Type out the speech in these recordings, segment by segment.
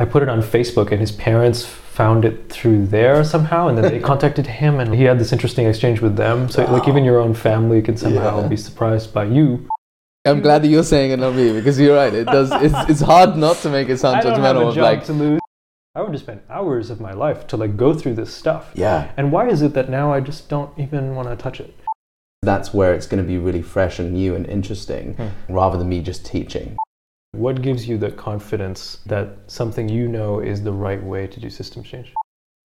I put it on Facebook, and his parents found it through there somehow, and then they contacted him, and he had this interesting exchange with them. So, like, even your own family can somehow Yeah. be surprised by you. I'm glad that you're saying it, not me, because you're right. It does. It's, it's hard not to make it sound I don't have judgmental a of job like, to lose. I would just spend hours of my life to like go through this stuff. yeah, And why is it that now I just don't even want to touch it? that's where it's going to be really fresh and new and interesting, Hmm. rather than me just teaching. What gives you the confidence that something you know is the right way to do systems change?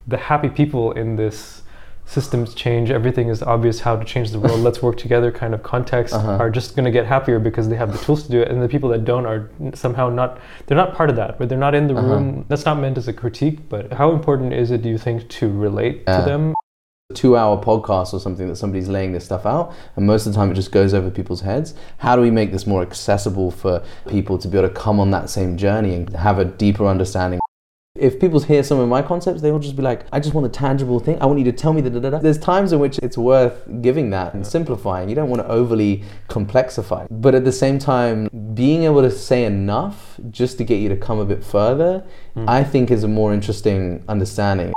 The happy people in this systems change, everything is obvious how to change the world, let's work together kind of context Uh-huh. are just going to get happier because they have the tools to do it. And the people that don't are somehow not, they're not part of that, but they're not in the Uh-huh. room. That's not meant as a critique, but how important is it, do you think, to relate Yeah. to them? A two-hour podcast or something that somebody's laying this stuff out, and most of the time it just goes over people's heads. How do we make this more accessible for people to be able to come on that same journey and have a deeper understanding? If people hear some of my concepts, they will just be like, I just want a tangible thing. I want you to tell me the da da da. There's times in which it's worth giving that and simplifying. You don't want to overly complexify. But at the same time, being able to say enough just to get you to come a bit further, mm. I think is a more interesting understanding.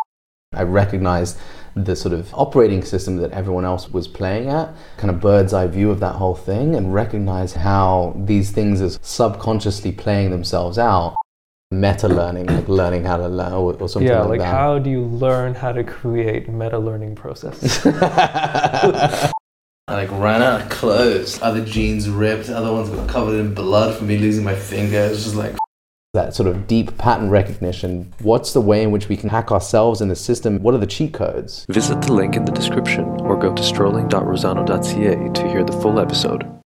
I recognized the sort of operating system that everyone else was playing at, kind of bird's eye view of that whole thing, and recognize how these things are subconsciously playing themselves out. Meta learning, like learning how to learn, or, or something Yeah, like, like that. how do you learn how to create meta learning processes? I like ran out of clothes. Other jeans ripped. Other ones got covered in blood from me losing my finger. It's just like that sort of deep pattern recognition. What's the way in which we can hack ourselves in the system? What are the cheat codes? Visit the link in the description or go to strolling.rosano.ca to hear the full episode.